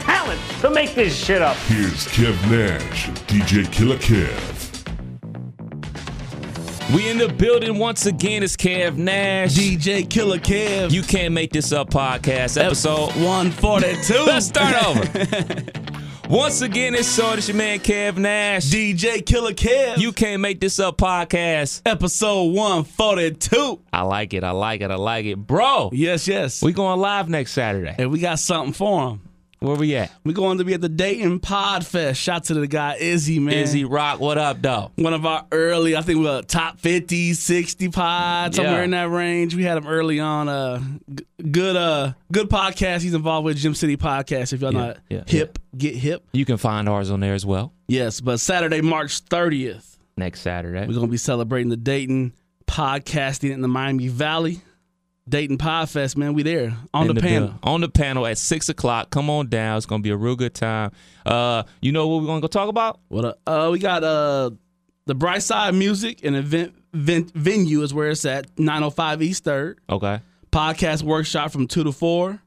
talent to make this shit up. Here's Kev Nash DJ Killer Kev. We in the building once again. It's Kev Nash. DJ Killer Kev. you can't make this up podcast episode. 142. Let's start over. once again, it's so it's your man Kev Nash. DJ Killer Kev. you can't make this up podcast. episode 142. I like it. I like it. I like it, bro. Yes, yes. We going live next Saturday. and we got something for him. Where we at? We're going to be at the Dayton Pod Fest. Shout to the guy Izzy, man. Izzy Rock. What up, though? One of our early, I think we were top 50, 60 pod, somewhere Yeah. in that range. We had him early on. Uh, g- good, uh, good podcast. He's involved with Gem City Podcast. If y'all Yeah, not yeah, hip, get hip. You can find ours on there as well. Yes, but Saturday, March 30th, Next Saturday. we're going to be celebrating the Dayton podcasting in the Miami Valley. Dayton Podfest, man. We there on In the, panel. building. On the panel at six o'clock. Come on down. It's gonna be a real good time. Uh, you know what we're gonna go talk about? What uh, uh we got uh the Bright Side Music and event, event venue is where it's at 905 East 3rd. Okay. Podcast workshop from 2 to 4.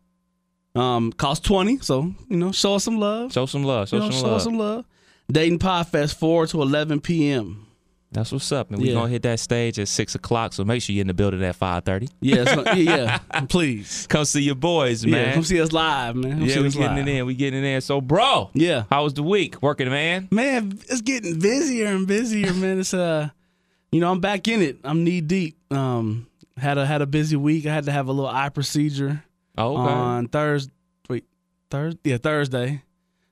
Um cost 20, so you know, show us some love. Show some love. Show you know, some show love. us some love. Dayton Podfest 4 to 11 p.m. That's what's up. And we're Yeah. gonna hit that stage at six o'clock. So make sure you're in the building at five thirty. Yeah, so, yeah, yeah. Please. Come see your boys, Yeah, man. come see us live, man. Come yeah, we getting live. it in. We getting it in. So, bro, Yeah. how was the week? Working, man. Man, it's getting busier and busier, man. It's uh you know, I'm back in it. I'm knee deep. Um had a had a busy week. I had to have a little eye procedure Oh, okay. on Thursday. Wait, Thursday? Yeah, Thursday.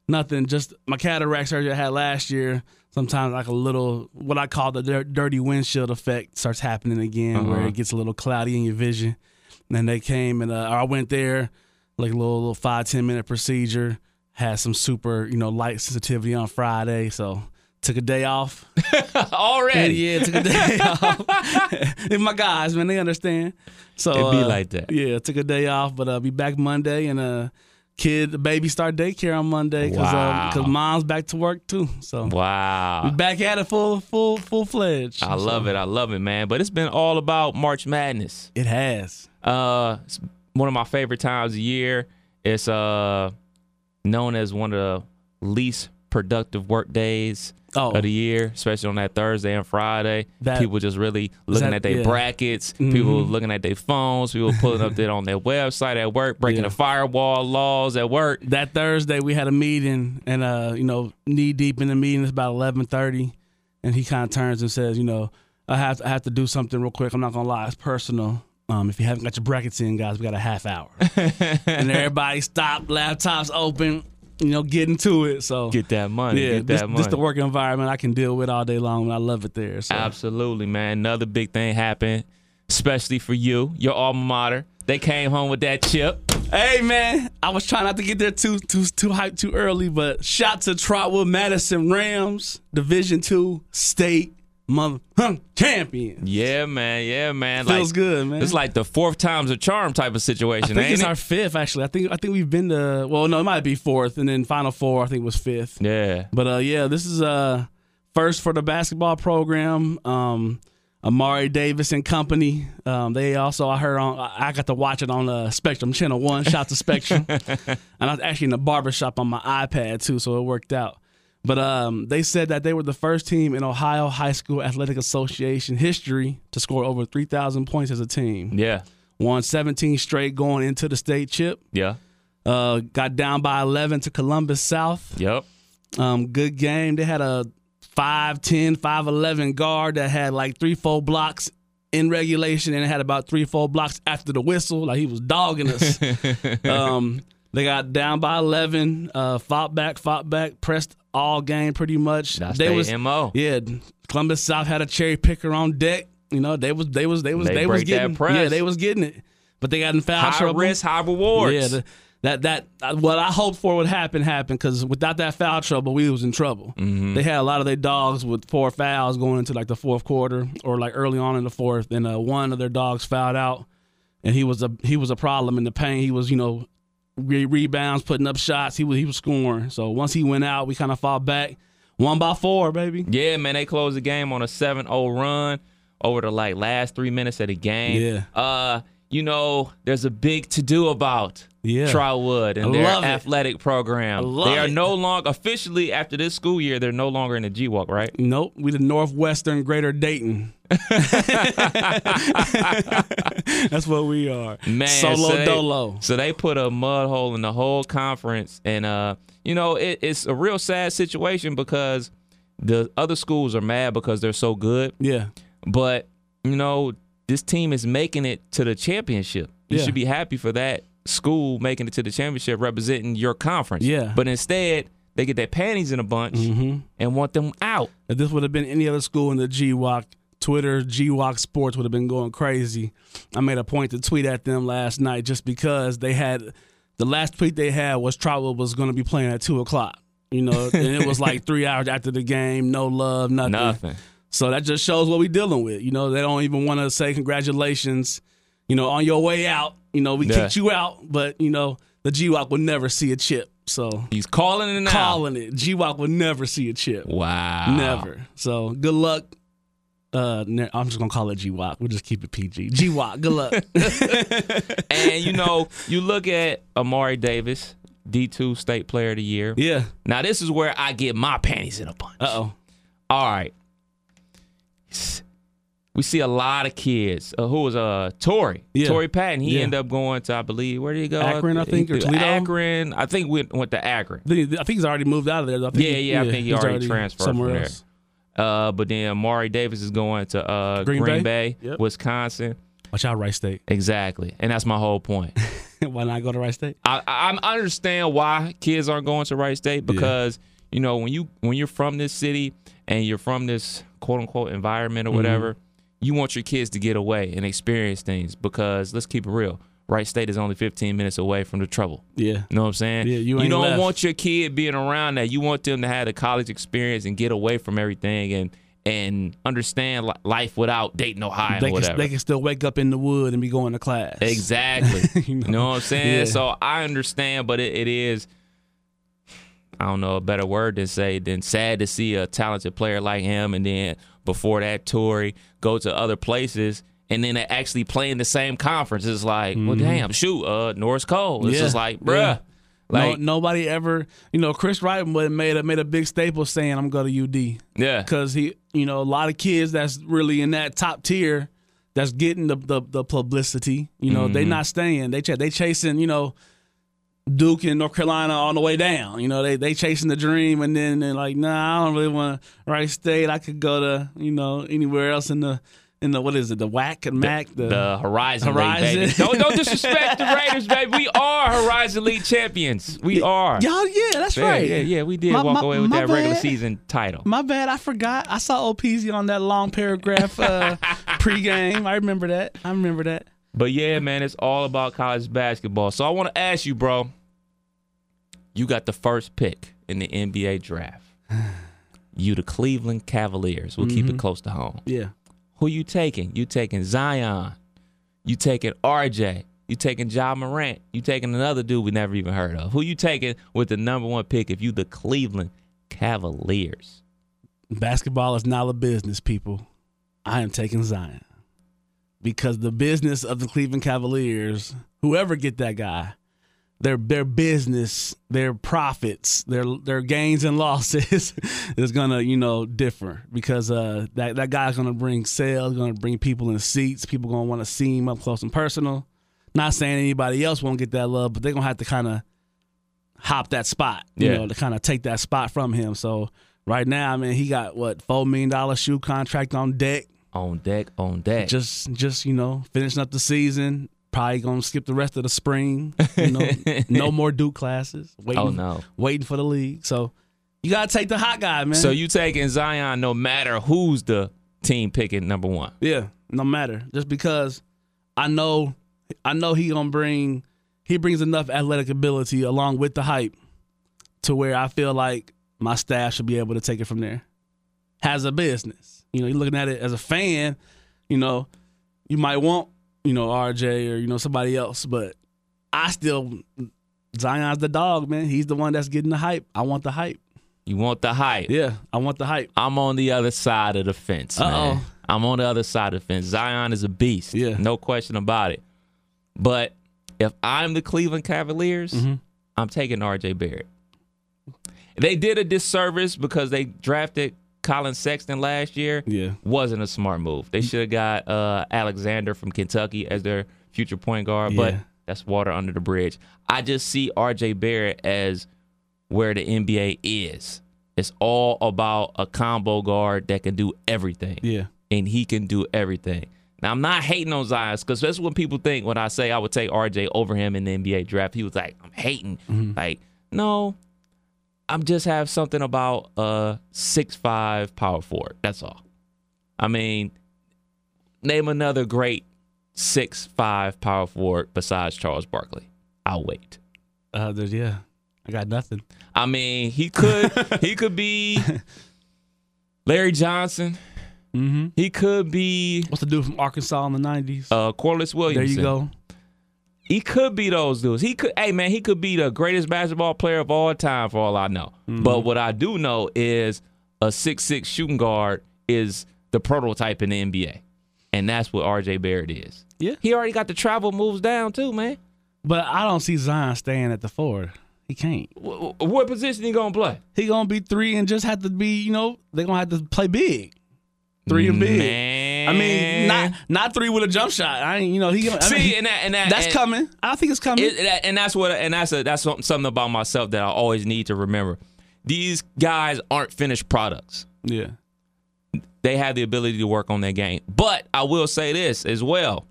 Nothing, just my cataract surgery I had last year. Sometimes like a little what I call the dir- dirty windshield effect starts happening again, where Uh-huh. it gets a little cloudy in your vision. And they came and uh, I went there, like a little little five ten minute procedure. Had some super you know light sensitivity on Friday, so took a day off. Already. Yeah, took a day off. and my guys, man, they understand. So It be uh, like that. Yeah, took a day off, but I'll uh, be back Monday and uh, kid, the baby start daycare on Monday because Wow. mom's back to work too. So Wow. we back at it full full full fledged. I love it. I love it, man. But it's been all about March Madness. It has. Uh, it's one of my favorite times of year. It's uh known as one of the least productive work days Oh, of the year, especially on that Thursday and Friday. That- people just really looking that- at their yeah. brackets. Mhm. People looking at their phones. People pulling up that on their website at work, breaking Yeah. the firewall laws at work. that Thursday we had a meeting and uh you know knee deep in the meeting. It's about eleven thirty, and he kind of turns and says, you know, I have I have to do something real quick. I'm not gonna lie, it's personal. Um, if you haven't got your brackets in, guys, we got a half hour, and everybody stopped, laptops open, you know, getting to it. So Get that money. yeah, get this, that money. this the work environment I can deal with all day long, and I love it there. So Absolutely, man. Another big thing happened, especially for you, your alma mater. They came home with that chip. Hey man, I was trying not to get there too too too hype too early, but shout to Trotwood Madison Rams, Division Two state mother huh, champion. Yeah, man. Yeah, man. Feels like, good, man. It's like the fourth time's a charm type of situation. I think it's it? our fifth actually. I think I think we've been to well no it might be fourth and then final four I think was fifth. yeah. But uh yeah, this is uh first for the basketball program. Um Amari Davis and company. Um, they also I heard on I got to watch it on uh, Spectrum Channel One. Shout to Spectrum, and I was actually in the barbershop on my iPad too, so it worked out. But um, they said that they were the first team in Ohio High School Athletic Association history to score over three thousand points as a team. Yeah. Won seventeen straight going into the state chip. Yeah. Uh, got down by eleven to Columbus South. Yep. Um, good game. They had a 5'10, 5'11 guard that had like three, four blocks in regulation and had about three, four blocks after the whistle. Like he was dogging us. um, they got down by 11, uh, fought back, fought back, pressed all game pretty much. That's they was, MO. Yeah, Columbus South had a cherry picker on deck. You know, they was they was they was They they, was getting yeah, they was getting it. But they got in foul High trouble. risk, high rewards. Yeah, the, that that uh, what I hoped for would happen happened because without that foul trouble, we was in trouble. They had a lot of their dogs with four fouls going into like the fourth quarter or like early on in the fourth, and uh, one of their dogs fouled out, and he was a he was a problem in the paint. He was you know re- rebounds, putting up shots. He was he was scoring. So once he went out, we kind of fought back, one by four, baby. Yeah, man, they closed the game on a 7-0 run over the like last three minutes of the game. Yeah. Uh, you know, there's a big to do about Yeah. Trotwood and I their love it. athletic program. They are it. no longer officially after this school year. They're no longer in the GWAC, right? Nope, we the Northwestern Greater Dayton. That's what we are. Man, Solo so they, dolo. So they put a mud hole in the whole conference, and uh, you know, it, it's a real sad situation because the other schools are mad because they're so good. Yeah, But you know, this team is making it to the championship. You Yeah. should be happy for that school making it to the championship, representing your conference. Yeah. But instead, they get their panties in a bunch Mm-hmm. and want them out. if this would have been any other school in the GWAC, Twitter, GWAC Sports would have been going crazy. I made a point to tweet at them last night just because they had the last tweet they had was Trotwood was going to be playing at two o'clock. You know, and it was like three hours after the game, no love, nothing. Nothing. So that just shows what we're dealing with. You know, they don't even want to say congratulations, you know, on your way out. You know, we Yeah. kicked you out, but, you know, the GWAC will never see a chip. So He's calling it now. calling it. GWAC would never see a chip. Wow. Never. So good luck. Uh, ne- I'm just gonna call it GWAC. We'll just keep it PG. GWAC. Good luck. And you know, you look at Amari Davis, D2 State Player of the Year. yeah. Now this is where I get my panties in a bunch. Uh oh. All right. We see a lot of kids. Uh, who was uh Tory? Yeah. Tory Patton. He Yeah. ended up going to I believe where did he go? Akron, I think, or Toledo? Akron. I think we went to Akron. I think, I think he's already moved out of there. I think Yeah, yeah, I think he he's already transferred somewhere from there. else. Uh, but then Amari Davis is going to uh, Green Green, Bay? Bay, Yep. Wisconsin. Watch out, Wright State. Exactly, and that's my whole point. Why not go to Wright State? I, I I understand why kids aren't going to Wright State because you know when you when you're from this city and you're from this quote unquote environment Mm-hmm. or whatever, you want your kids to get away and experience things because let's keep it real. Wright State is only 15 minutes away from the trouble. Yeah. You know what I'm saying? Yeah, you ain't don't left. want your kid being around that. You want them to have the college experience and get away from everything and and understand life without Dayton, Ohio, They or can, whatever. they can still wake up in the wood and be going to class. Exactly. You you, know? know? what I'm saying? Yeah. So I understand, but it, it is I don't know a better word than say than sad to see a talented player like him and then before that Tory go to other places and then they actually play in the same conference. It's like, well damn, shoot, uh Norris Cole. It's Mm-hmm. Yeah. just like, bruh. Yeah. Like no, nobody ever, you know, Chris Wright made a made a big staple saying I'm going to UD. yeah. because he, you know, a lot of kids that's really in that top tier, that's getting the the, the publicity. You know, Mm-hmm. they not staying. They ch- they chasing, you know, Duke and North Carolina on the way down. You know, they they chasing the dream, and then they're like, nah, I don't really want to Wright State. I could go to, you know, anywhere else in the in the what is it, the WAC and MAC, the, The Horizon, Horizon. League. Don't, don't disrespect the Raiders, baby. We are Horizon League champions. We are. y'all. Yeah, that's Yeah, right. yeah, yeah. We did My- walk my- away with that regular season title. My bad, I forgot. I saw OPZ on that long paragraph uh, pregame. I remember that. I remember that. But yeah, man, it's all about college basketball. So I want to ask you, bro. You got the first pick in the NBA draft. You the Cleveland Cavaliers. We'll keep it mm-hmm. close to home. Yeah. Who you taking? You taking Zion. You taking RJ. You taking Ja Morant. You taking another dude we never even heard of. Who you taking with the number one pick if you the Cleveland Cavaliers? Basketball is not a business, people. I am taking Zion. Because the business of the Cleveland Cavaliers, whoever get that guy, their their business, their profits, their their gains and losses is gonna, you know, differ. Because uh that, that guy's gonna bring sales, gonna bring people in seats, people gonna wanna see him up close and personal. Not saying anybody else won't get that love, but they're gonna have to kind of hop that spot, you Yeah. know, to kind of take that spot from him. So right now, I mean, he got what four million dollar shoe contract on deck. On deck, on deck. Just, just you know, finishing up the season. Probably gonna skip the rest of the spring. You know, no more Duke classes. Waiting, Oh, no. waiting for the league. So you gotta take the hot guy, man. so you taking Zion no matter who's the team picking number one. Yeah, no matter. Just because I know, I know he gonna bring, he brings enough athletic ability along with the hype to where I feel like my staff should be able to take it from there. Has a business, you know, you're looking at it as a fan. You know, you might want you know RJ or you know somebody else, but I still Zion's the dog, man. He's the one that's getting the hype. I want the hype. You want the hype. Yeah, I want the hype. I'm on the other side of the fence, man. Uh-oh. I'm on the other side of the fence. Zion is a beast. Yeah. No question about it. But if I'm the Cleveland Cavaliers, Mm-hmm. I'm taking RJ Barrett. They did a disservice because they drafted Collin Sexton last year. Yeah. Wasn't a smart move. They should have got uh, Alexander from Kentucky as their future point guard, but that's water under the bridge. I just see RJ Barrett as where the NBA is. It's all about a combo guard that can do everything. Yeah. And he can do everything. Now, I'm not hating on Zion because that's what people think when I say I would take RJ over him in the NBA draft. He was like, I'm hating. Like, no, I'm just have something about a six five power forward. That's all. I mean, name another great six five power forward besides Charles Barkley. I'll wait. Uh, there's, yeah, I got nothing. I mean, he could he could be Larry Johnson. Mm-hmm. He could be What's the dude from Arkansas in the '90s? uh, Corliss Williams. there you go. He could be those dudes. He could, hey man, he could be the greatest basketball player of all time for all I know. Mm-hmm. But what I do know is a six six shooting guard is the prototype in the NBA, and that's what RJ Barrett is. Yeah. he already got the travel moves down too, man. But I don't see Zion staying at the four. He can't. Wh- wh- What position he gonna play? He gonna be three and just have to be. You know, they gonna have to play big. Three and big. Man. I mean, not not three with a jump shot. I ain't. You know, he. I see, mean, and that, and that, that's and- coming. I think it's coming. It, and that's what, and that's a, that's something something about myself that I always need to remember. These guys aren't finished products. yeah. They have the ability to work on their game. But I will say this as well.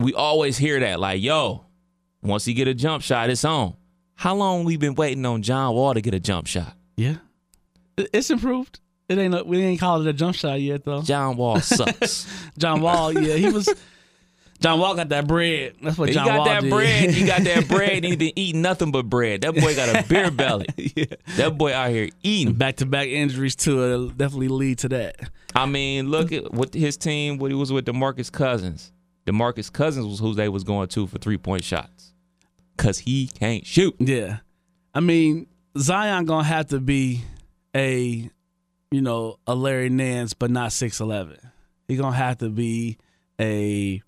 We always hear that, like, yo, once he get a jump shot, it's on. How long we been waiting on John Wall to get a jump shot? Yeah. It's improved. It ain't. A, we ain't called it a jump shot yet though. John Wall sucks. John Wall. Yeah, he was. John Wall got that bread. That's what he John got Wall that did. bread. He got that bread. He been eating nothing but bread. That boy got a beer belly. yeah. That boy out here eating. Back to back injuries too. It'll definitely lead to that. I mean, look at what his team. What he was with Demarcus Cousins. Demarcus Cousins was who they was going to for three point shots, cause he can't shoot. Yeah. I mean, Zion gonna have to be a, you know, a Larry Nance, but not six eleven. He gonna have to be a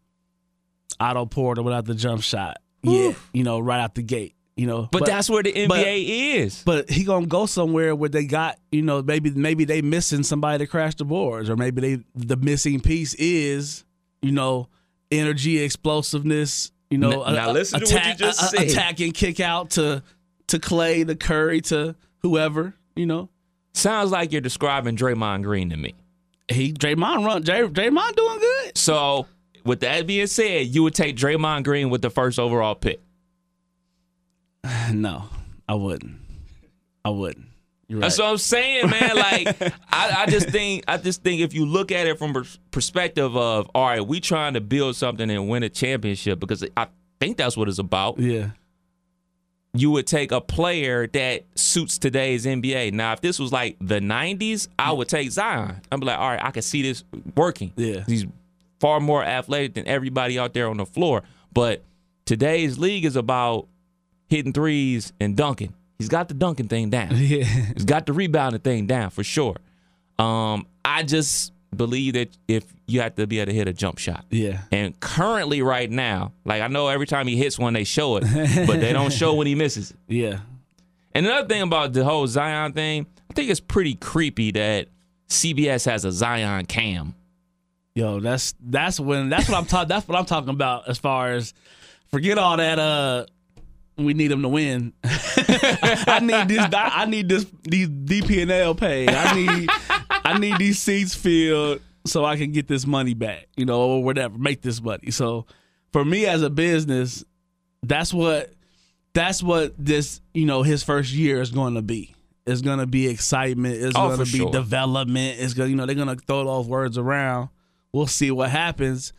Otto Porter without the jump shot. Yeah, you know, right out the gate. You know, But, that's where the NBA but- is. But he gonna go somewhere where they got, you know, maybe maybe they missing somebody to crash the boards, or maybe they the missing piece is, you know, energy, explosiveness. You know, N- now listen to what you just a- a- said. attack and kick out to to Clay, to Curry, to whoever. You know, Sounds like you're describing Draymond Green to me. he Draymond run. Dray, Draymond doing good. So, with that being said, you would take Draymond Green with the first overall pick. No, I wouldn't. I wouldn't. Right. That's what I'm saying, man. Like, I, I just think, I just think if you look at it from a perspective of, all right, we trying to build something and win a championship because I think that's what it's about. yeah, you would take a player that suits today's NBA. Now, if this was like the 90s, I would take Zion. I'd be like, all right, I can see this working. Yeah. He's far more athletic than everybody out there on the floor. But today's league is about hitting threes and dunking. He's got the dunking thing down. yeah, He's got the rebounding thing down for sure. Um, I just believe that if you have to be able to hit a jump shot. yeah. And currently, right now, like I know every time he hits one, they show it, but they don't show when he misses it. Yeah. And another thing about the whole Zion thing, I think it's pretty creepy that CBS has a Zion cam. Yo, that's that's when that's what I'm talking. That's what I'm talking about. As far as forget all that. Uh, we need him to win. I need this. I need this. These DPNL pay. I need. I need these seats filled so I can get this money back. You know, or whatever. Make this money. So for me as a business, that's what that's what this you know his first year is going to be. It's going to be excitement. It's Oh, going to be sure. development. It's going you know they're going to throw those words around. We'll see what happens.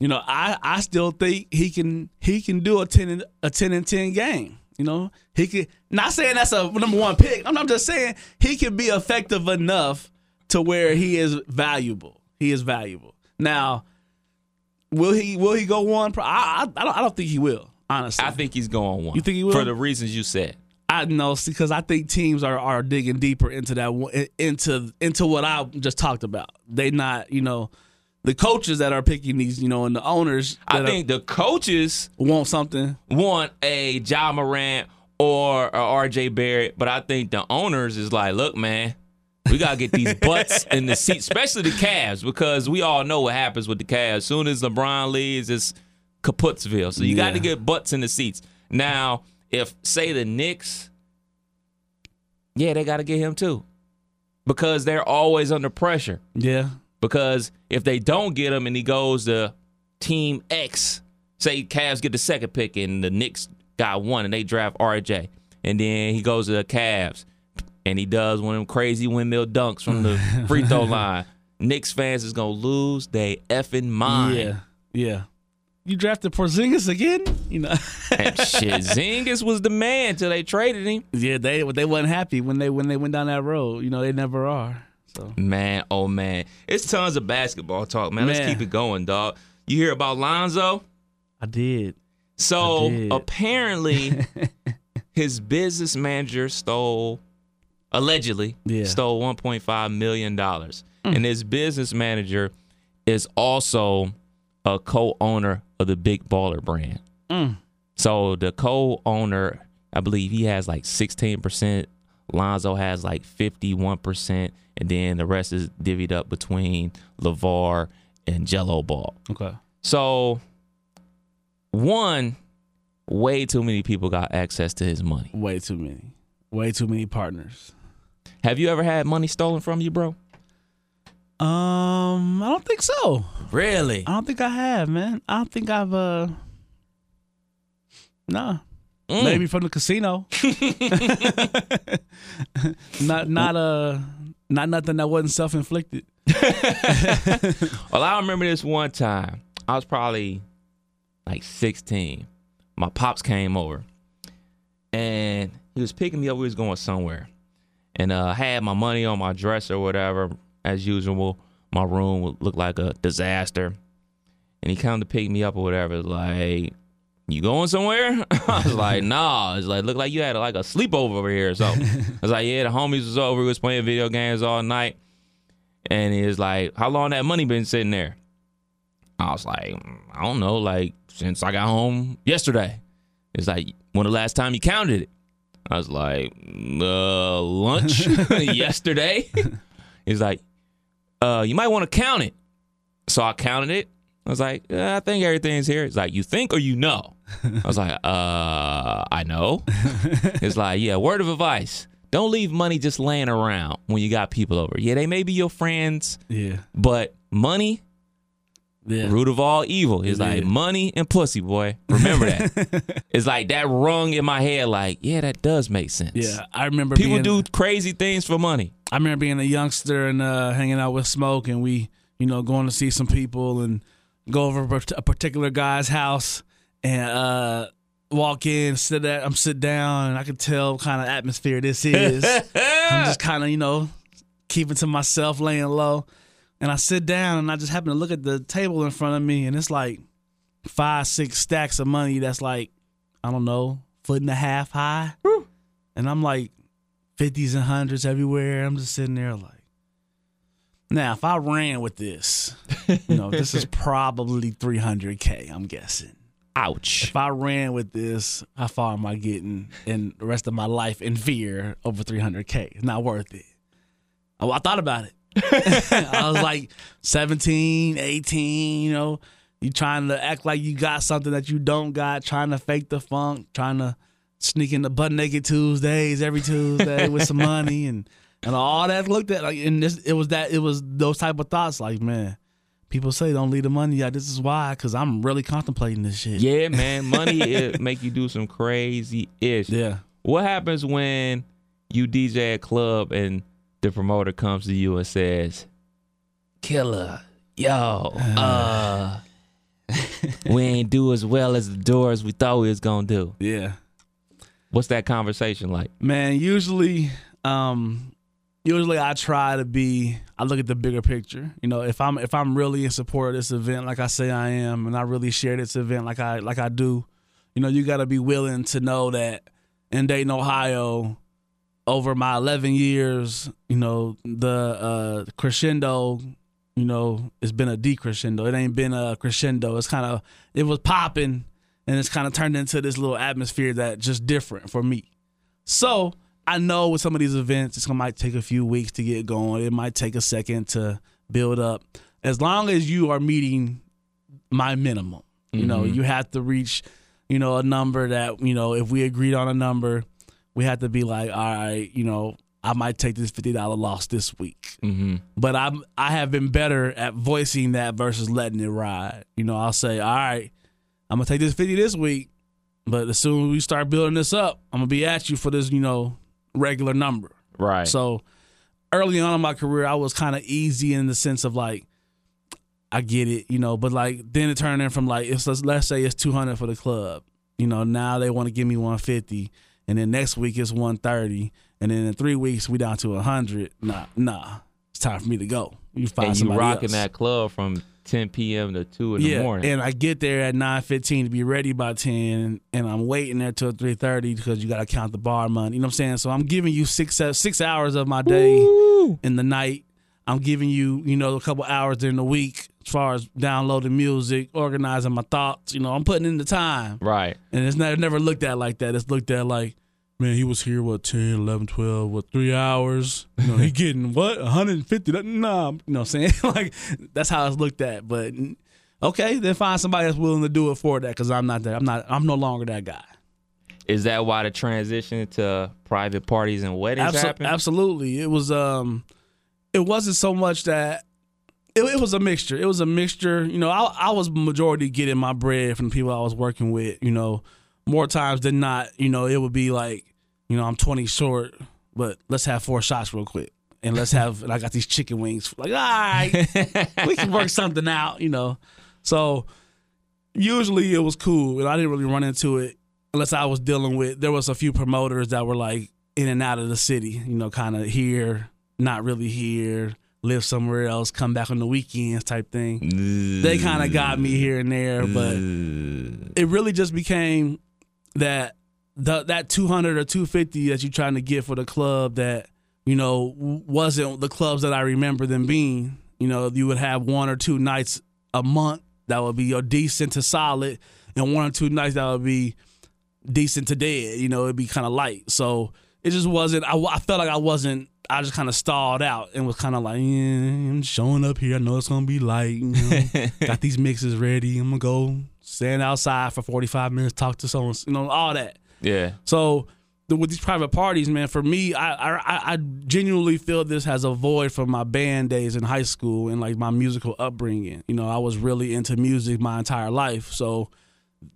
you know, I, I still think he can he can do a ten and, a ten and ten game. You know, he could not saying that's a number one pick. I'm, I'm just saying he can be effective enough to where he is valuable. He is valuable. Now, will he will he go one? I, I I don't I don't think he will. Honestly, I think he's going one. You think he will? For the reasons you said. I know because I think teams are, are digging deeper into that into into what I just talked about. They not you know the coaches that are picking these you know and the owners. I think the coaches want something. want a Ja Morant or a RJ Barrett, but I think the owners is like, look, man, we gotta get these butts in the seat, especially the Cavs, because we all know what happens with the Cavs. As soon as LeBron leaves, it's Kaputsville. So you got to get butts in the seats. Now, if say the Knicks, yeah, they got to get him too, because they're always under pressure. Yeah, Because if they don't get him and he goes to Team X, say Cavs get the second pick and the Knicks got one and they draft RJ, and then he goes to the Cavs and he does one of them crazy windmill dunks from the free throw line. Knicks fans is gonna lose they effing mind. yeah, yeah. You drafted Porzingis again? You know, And shit, Zingas was the man till they traded him. yeah. They they wasn't happy when they when they went down that road. You know, they never are. So Man, oh man, it's tons of basketball talk, man. Let's keep it going, dog. You hear about Lonzo? I did. So I did. apparently, his business manager stole, allegedly, Yeah. stole 1.5 million dollars, mm. and his business manager is also a co-owner of the Big Baller brand. Mm. So the co-owner, I believe, he has like 16 percent. Lonzo has like 51 percent, and then the rest is divvied up between LaVar and Gelo Ball. Okay. So, one, way too many people got access to his money. Way too many. Way too many partners. Have you ever had money stolen from you, bro? Um, I don't think so. Really? I don't think I have, man. I don't think I've uh Nah. Mm. Maybe from the casino. not not uh not nothing that wasn't self inflicted. Well, I remember this one time. I was probably like 16. My pops came over, and he was picking me up. We was going somewhere, and uh, I had my money on my dresser or whatever. As usual, my room would look like a disaster. And he come to pick me up or whatever. Like, you going somewhere? I was like, nah. It's like, look like you had like a sleepover over here So. I was like, yeah, the homies was over. We was playing video games all night. And he was like, how long that money been sitting there? I was like, "Mm, I don't know, like since I got home yesterday. It's like, when the last time you counted it? I was like, uh, lunch yesterday. He's like, uh, you might want to count it. So I counted it. I was like, "Yeah, I think everything's here. It's like, you think or you know? I was like, uh, I know. It's like, yeah, word of advice. Don't leave money just laying around when you got people over. Yeah, they may be your friends, Yeah. but money, Yeah. root of all evil. It's like money and pussy, boy. Remember that. it's like that rung in my head, like, yeah, that does make sense. Yeah. I remember People being, do crazy things for money. I remember being a youngster and uh, hanging out with Smoke, and we, you know, going to see some people and go over a a particular guy's house and uh, walk in, sit at, I'm sit down, and I can tell what kind of atmosphere this is. I'm just kind of, you know, keeping to myself, laying low. And I sit down and I just happen to look at the table in front of me, and it's like five, six stacks of money that's like, I don't know, foot and a half high. And I'm like, 50s and hundreds everywhere. I'm just sitting there like, now if I ran with this, you know, this is probably 300K, I'm guessing. Ouch. If I ran with this, how far am I getting in the rest of my life in fear over 300K? It's not worth it. Oh, I thought about it. I was like 17, 18, you know, you trying to act like you got something that you don't got, trying to fake the funk, trying to sneak in the butt naked Tuesdays every Tuesday with some money and and all that looked at like and this it was that it was those type of thoughts like man people say don't leave the money yeah this is why because I'm really contemplating this shit Yeah, man. Money it make you do some crazy ish. yeah What happens when you DJ a club and the promoter comes to you and says, Killer, yo, uh, we ain't do as well as the doors we thought we was gonna do. Yeah. What's that conversation like? Man, usually, um, usually I try to be. I look at the bigger picture. You know, if I'm if I'm really in support of this event, like I say I am, and I really share this event like I like I do, you know, you got to be willing to know that in Dayton, Ohio, over my 11 years, you know, the uh, crescendo, you know, it's been a decrescendo. It ain't been a crescendo. It's kind of it was popping, and it's kind of turned into this little atmosphere that just different for me. So I know with some of these events, it's gonna might take a few weeks to get going. It might take a second to build up. As long as you are meeting my minimum, you know, you have to reach, you know, a number that you know. If we agreed on a number, we have to be like, all right, you know, I might take this fifty dollar loss this week. Mm-hmm. But I'm I have been better at voicing that versus letting it ride. You know, I'll say, all right, I'm gonna take this fifty this week, but as soon as we start building this up, I'm gonna be at you for this, you know, regular number. Right. So early on in my career, I was kind of easy in the sense of like, I get it, you know, but like then it turned in from like, it's, let's, let's say it's 200 for the club. You know, now they want to give me 150, and then next week it's 130, and then in three weeks we down to 100. Nah, nah, it's time for me to go. You find and you rocking else. that club from 10 p.m. to 2 in yeah, the morning. and I get there at 9:15 to be ready by 10, and I'm waiting there till 3:30 because you got to count the bar money. You know what I'm saying? So I'm giving you six six hours of my day in the night. I'm giving you, you know, a couple hours during the week as far as downloading music, organizing my thoughts. You know, I'm putting in the time. right. And it's never, never looked at like that. It's looked at like, man, he was here, what, 10, 11, 12, what, three hours? You know, he getting what, 150? That- Nah, you know what I'm saying? like, that's how it's looked at. But, okay, then find somebody that's willing to do it for that because I'm not that. I'm not, I'm no longer that guy. Is that why the transition to private parties and weddings Abso- happened? Absolutely. It was um it wasn't so much that it, it was a mixture. It was a mixture. You know, I, I was majority getting my bread from the people I was working with. You know, more times than not, you know, it would be like, you know, I'm 20 short, but let's have four shots real quick, and let's have. and I got these chicken wings. Like, all right, we can work something out. You know, so usually it was cool, and I didn't really run into it unless I was dealing with. There was a few promoters that were like in and out of the city. You know, kind of here, not really here. Live somewhere else, come back on the weekends type thing. They kind of got me here and there, but it really just became that the, that 200 or 250 that you're trying to get for the club that you know wasn't the clubs that I remember them being. You know, you would have one or two nights a month that would be your decent to solid, and one or two nights that would be decent to dead. You know, it'd be kind of light. So it just wasn't. I, I felt like I wasn't. I just kind of stalled out and was kind of like, yeah, I'm showing up here. I know it's gonna be light. You know, got these mixes ready. I'm gonna go stand outside for 45 minutes, talk to someone. You know, all that. Yeah. So the, with these private parties, man, for me, I, I I genuinely feel this has a void from my band days in high school and like my musical upbringing. You know, I was really into music my entire life, so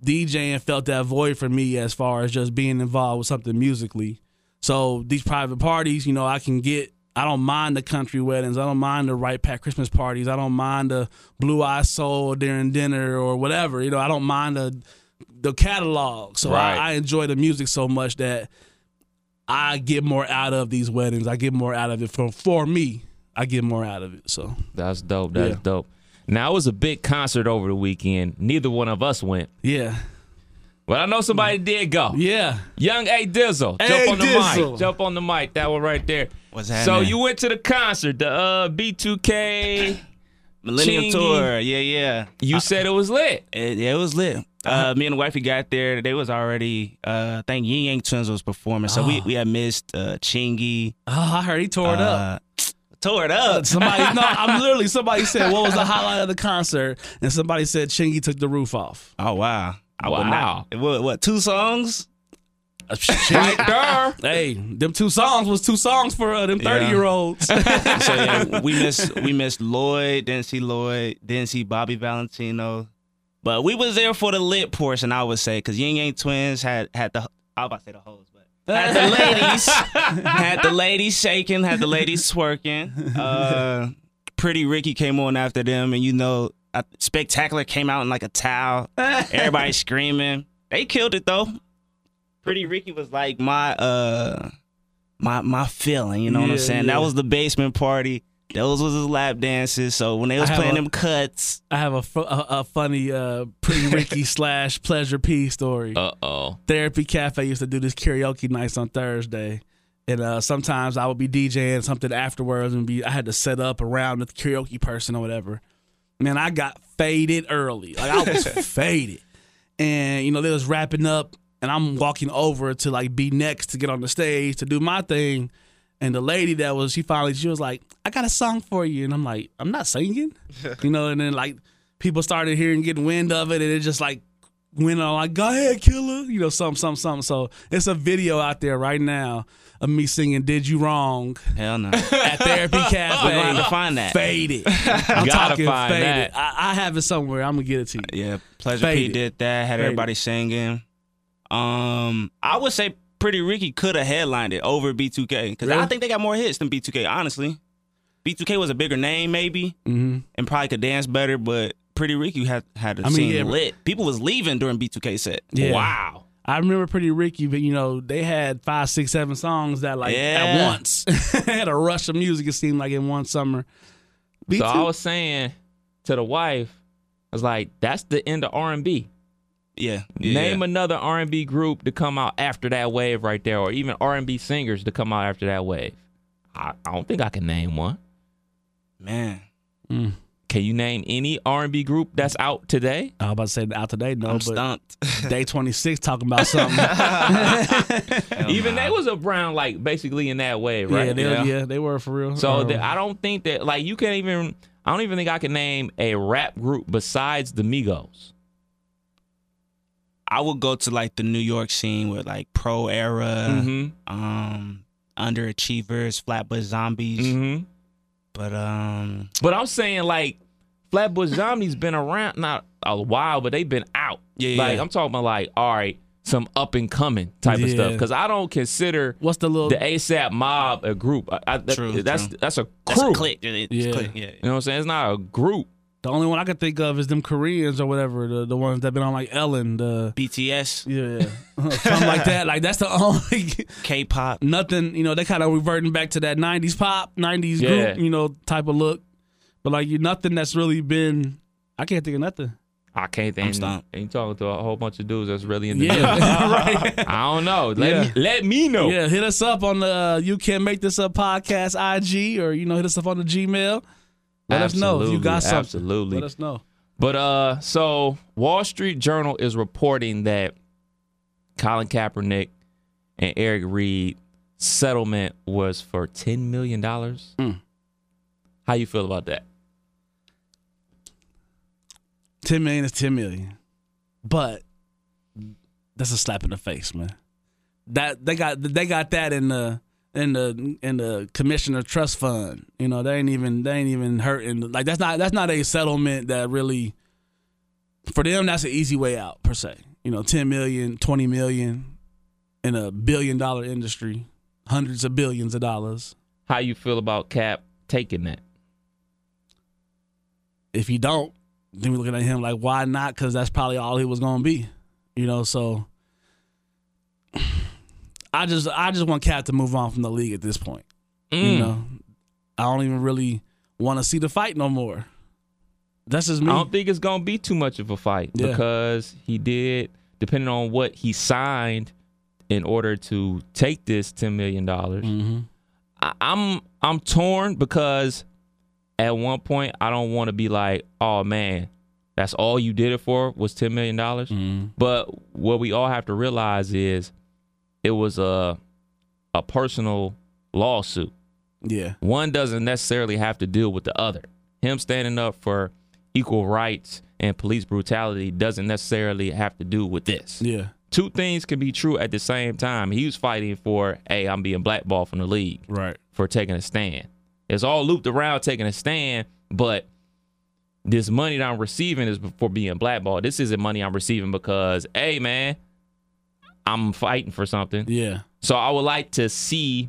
DJing felt that void for me as far as just being involved with something musically. So these private parties, you know, I can get. I don't mind the country weddings. I don't mind the Wright-Patt Christmas parties. I don't mind the blue eye soul during dinner or whatever. You know, I don't mind the the catalog. So Right. I, I enjoy the music so much that I get more out of these weddings. I get more out of it for for me. I get more out of it. So That's dope. That's Yeah. dope. Now it was a big concert over the weekend. Neither one of us went, yeah, but I know somebody did go. yeah. Young A Dizzle, A. jump on the Dizzle. mic. Jump on the mic. That one right there. What's happening? So you went to the concert, the uh, B2K. Millennium Chingy. Tour. Yeah, yeah. You said it was lit. It, yeah, it was lit. Uh, me and the wifey got there. They was already. Uh, I think Yin Yang Twins was performing, so we we had missed uh, Chingy. Oh, I heard he tore it up. Uh, tore it up. Somebody, no, I'm literally. Somebody said, "What was the highlight of the concert?" And somebody said, "Chingy took the roof off." Oh wow. I would Wow. not- What, what? Two songs? Right there. Hey, them two songs was two songs for uh, them Yeah. thirty year olds. so yeah, we missed we missed Lloyd. Didn't see Lloyd. Didn't see Bobby Valentino. But we was there for the lit portion, I would say, because Yin Yang Twins had had the. I was about to say the hoes, but had the ladies had the ladies shaking, had the ladies twerking. Uh, Pretty Ricky came on after them, and you know uh, Spectacular came out in like a towel. Everybody screaming. They killed it though. Pretty Ricky was like my uh my my feeling. You know what I'm saying? yeah. That was the basement party. Those was his lap dances. So when they was playing a- them cuts, I have a, fu- a, a funny uh, Pretty Ricky slash Pleasure P story. Uh oh. Therapy Cafe used to do this karaoke nights on Thursday. And uh, sometimes I would be DJing something afterwards and be I had to set up around the karaoke person or whatever. Man, I got faded early. Like I was faded. And you know, they was wrapping up and I'm walking over to like be next to get on the stage to do my thing. And the lady that was she finally she was like, I got a song for you. And I'm like, I'm not singing. you know, and then like people started hearing getting wind of it and it just like went on like, go ahead, killer, you know, something, something, something. So it's a video out there right now of me singing "Did You Wrong" hell no. at Therapy Cafe. We're gonna find that. Faded. I'm Gotta talking find faded. that. I, I have it somewhere. I'm gonna get it to you. Yeah, Pleasure P did that. Had Faded. everybody singing. Um, I would say Pretty Ricky could have headlined it over B2K because I think they got more hits than B2K. Honestly, B2K was a bigger name maybe Mm-hmm. and probably could dance better, but Pretty Ricky had had a I mean, yeah, lit. People was leaving during B2K set. Yeah. Wow. I remember Pretty Ricky, but you know they had five, six, seven songs that like Yeah. at once had a rush of music. It seemed like in one summer. B2, So I was saying to the wife, I was like, "That's the end of R and B. Yeah. yeah. Name another R and B group to come out after that wave right there, or even R and B singers to come out after that wave. I, I don't think I can name one. man. Can you name any R and B group that's out today? I was about to say out today, no, I'm but stumped. day twenty six talking about something. even they was around like basically in that wave, right? Yeah, they, yeah. they were for real. So Um, the, I don't think that like you can't even. I don't even think I can name a rap group besides the Migos. I would go to like the New York scene with like Pro Era, Mm-hmm. um, Underachievers, Flatbush Zombies, Mm-hmm. but um, But I'm saying like Flatbush Zombies been around not a while, but they've been out. Yeah, Like yeah. I'm talking about like all right, some up and coming type of stuff. Because I don't consider what's the little the ASAP mob a group. I, I, that- True, that's true. that's a that's crew. a click. It's Yeah. click, yeah. You know what I'm saying? It's not a group. The only one I could think of is them Koreans or whatever, the the ones that been on like Ellen, the BTS, yeah, something like that. Like that's the only K-pop. nothing. You know, they kind of reverting back to that '90s pop, '90s Yeah. group, you know, type of look. But like you, nothing that's really been. I can't think of nothing. I can't think. stumped. And you talking to a whole bunch of dudes that's really in the Yeah, right. I don't know. Let Yeah. me let me know. Yeah, hit us up on the uh, you can make this up podcast IG or you know hit us up on the Gmail. Let us know if you got something. Absolutely. Let us know. But uh, so Wall Street Journal is reporting that Colin Kaepernick and Eric Reid settlement was for ten million dollars. Mm. How you feel about that? Ten million is ten million, but that's a slap in the face, man. That they got they got that in the in the in the commissioner trust fund. You know, they ain't even they ain't even hurting. Like that's not that's not a settlement that really for them. That's an easy way out per se. You know, 10 million, 20 million in a billion dollar industry, hundreds of billions of dollars. How you feel about Cap taking that? if he don't, then we're looking at him like, why not? Because that's probably all he was gonna be, you know. So I just, I just want Cap to move on from the league at this point. You Mm. know, I don't even really want to see the fight no more. That's just me. I don't think it's gonna be too much of a fight Yeah. because he did, depending on what he signed in order to take this ten million dollars. hmm I, I'm I'm torn because at one point I don't want to be like, oh man, that's all you did it for was ten million dollars. hmm But what we all have to realize is it was a a personal lawsuit. Yeah, One doesn't necessarily have to deal with the other. Him standing up for equal rights and police brutality doesn't necessarily have to do with this. yeah, Two things can be true at the same time. He was fighting for, hey, I'm being blackballed from the league right. for taking a stand. It's all looped around taking a stand, but this money that I'm receiving is for being blackballed. This isn't money I'm receiving because, hey, man, I'm fighting for something. Yeah, So I would like to see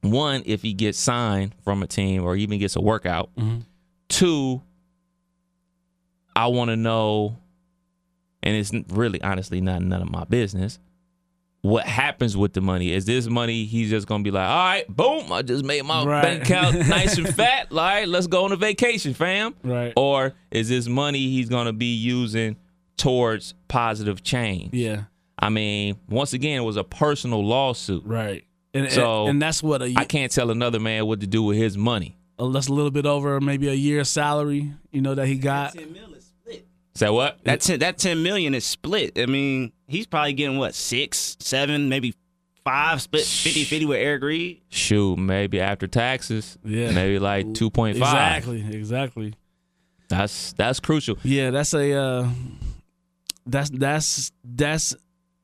one if he gets signed from a team or even gets a workout. Mhm. Two, I want to know, and it's really honestly not none of my business. What happens with the money? Is this money he's just gonna be like, all right, boom, I just made my Right. bank account nice and fat. All right, let's go on a vacation, fam. Right. Or is this money he's gonna be using towards positive change? Yeah. I mean, once again, it was a personal lawsuit. Right. And, So, and, and that's what a, I can't tell another man what to do with his money. a that's a little bit over maybe a year's salary, you know, that he got. Say what? That ten, that ten million is split. I mean, he's probably getting what six, seven, maybe five, split 50-50 with Eric Reid. Shoot, maybe after taxes, Yeah. maybe like two point five. Exactly. Exactly. That's that's crucial. Yeah, that's a uh, that's that's that's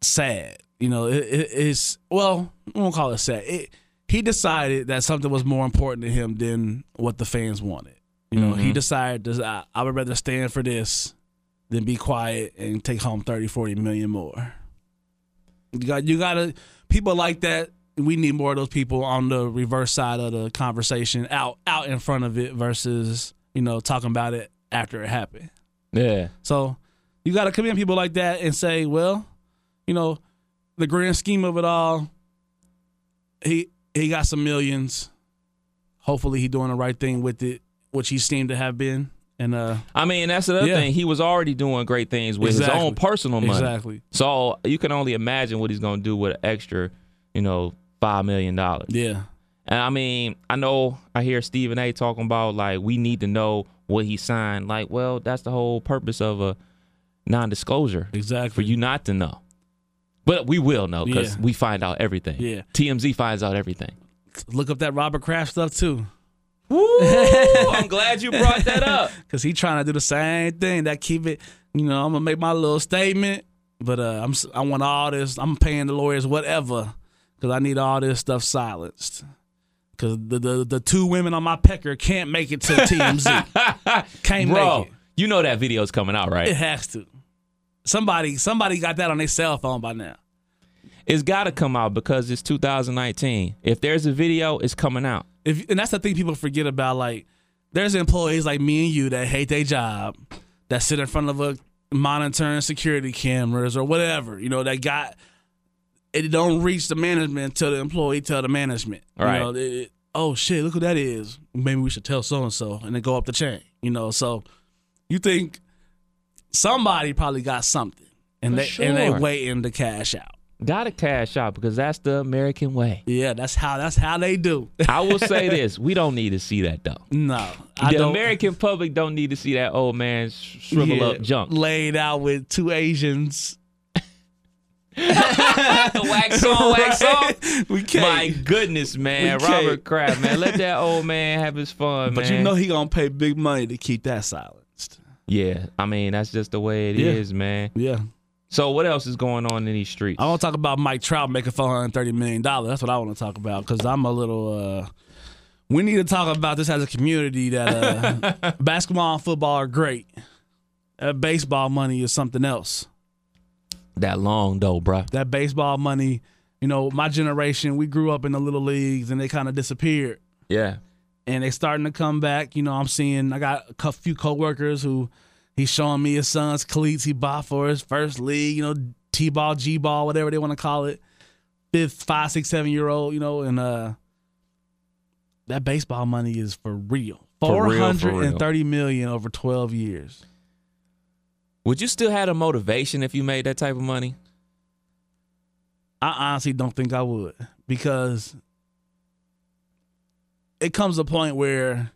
sad. You know, it, it, it's well, I won't call it sad. It, he decided that something was more important to him than what the fans wanted. You know, he mm-hmm. decided to, I, I would rather stand for this than be quiet and take home 30, 40 million more. You got you got to people like that. We need more of those people on the reverse side of the conversation, out out in front of it versus you know talking about it after it happened. Yeah. So you got to commend people like that and say, well, you know, the grand scheme of it all, he he got some millions. Hopefully, he doing the right thing with it, which he seemed to have been. And uh, I mean, that's the other Yeah. thing. He was already doing great things with his own personal money. exactly, So you can only imagine what he's going to do with an extra, you know, five million dollars. yeah, And I mean, I know I hear Stephen A. talking about like we need to know what he signed. Like, well, that's the whole purpose of a non-disclosure exactly. for you not to know. But we will know because Yeah. we find out everything. Yeah. TMZ finds out everything. look up that Robert Kraft stuff too, Woo! I'm glad you brought that up. because he trying to do the same thing. That keep it, you know, I'm gonna make my little statement, but uh, I'm I want all this. I'm paying the lawyers whatever, because I need all this stuff silenced. Because the, the the two women on my pecker can't make it to TMZ. can't Bro, make it. you know that video's coming out, right? It has to. Somebody somebody got that on their cell phone by now. It's got to come out because it's 2019. If there's a video, it's coming out. If and that's the thing people forget about. Like, there's employees like me and you that hate their job, that sit in front of a monitoring security cameras or whatever. You know, that got it don't reach the management till the employee tell the management. Right. You know, it- it- oh shit, look who that is. Maybe we should tell so and so, and then go up the chain. You know, so you think somebody probably got something, and For they and they waiting to cash out. Got to cash out because that's the American way. Yeah, that's how that's how they do. I will say this: we don't need to see that though. no, I the don't. American public don't need to see that old man sh- shrivel Yeah, up junk. laid out with two Asians. wax on, wax off. We can't. My goodness, man. Robert Kraft, man, let that old man have his fun, but man. you know he gonna pay big money to keep that silenced. Yeah, I mean that's just the way it is, Yeah. man. Yeah, So what else is going on in these streets? I want to talk about Mike Trout making four hundred thirty million dollars. That's what I want to talk about because I'm a little. uh We need to talk about this as a community that uh basketball and football are great. Uh, baseball money is something else. that long though, bruh. That baseball money, you know, my generation, we grew up in the little leagues and they kind of disappeared. Yeah, and they starting to come back. You know, I'm seeing I got a few coworkers who he's showing me his son's cleats he bought for his first league. You know, t-ball, g-ball, whatever they want to call it. Fifth, five, six, seven year old. You know, and uh, that baseball money is for real. Four hundred and thirty million over twelve years. would you still have a motivation if you made that type of money? I honestly don't think I would because it comes a point where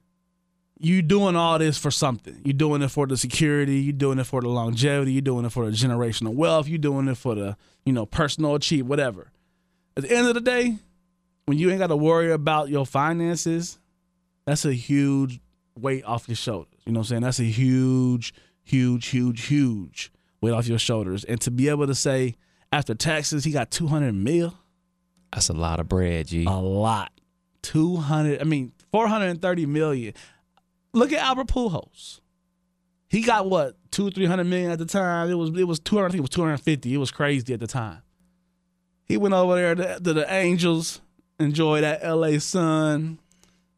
you doing all this for something. You're doing it for the security. You're doing it for the longevity. You're doing it for the generational wealth. You're doing it for the you know personal achievement, whatever. At the end of the day, when you ain't got to worry about your finances, that's a huge weight off your shoulders. You know what I'm saying? That's a huge, huge, huge, huge weight off your shoulders. And to be able to say after taxes, he got 200 mil, That's a lot of bread, G. a lot. 200, I mean, 430 million. Look at Albert Pujols. He got what two, three hundred million at the time. It was it was two hundred. I think it was two hundred fifty. It was crazy at the time. He went over there to, to the Angels, enjoy that L.A. sun.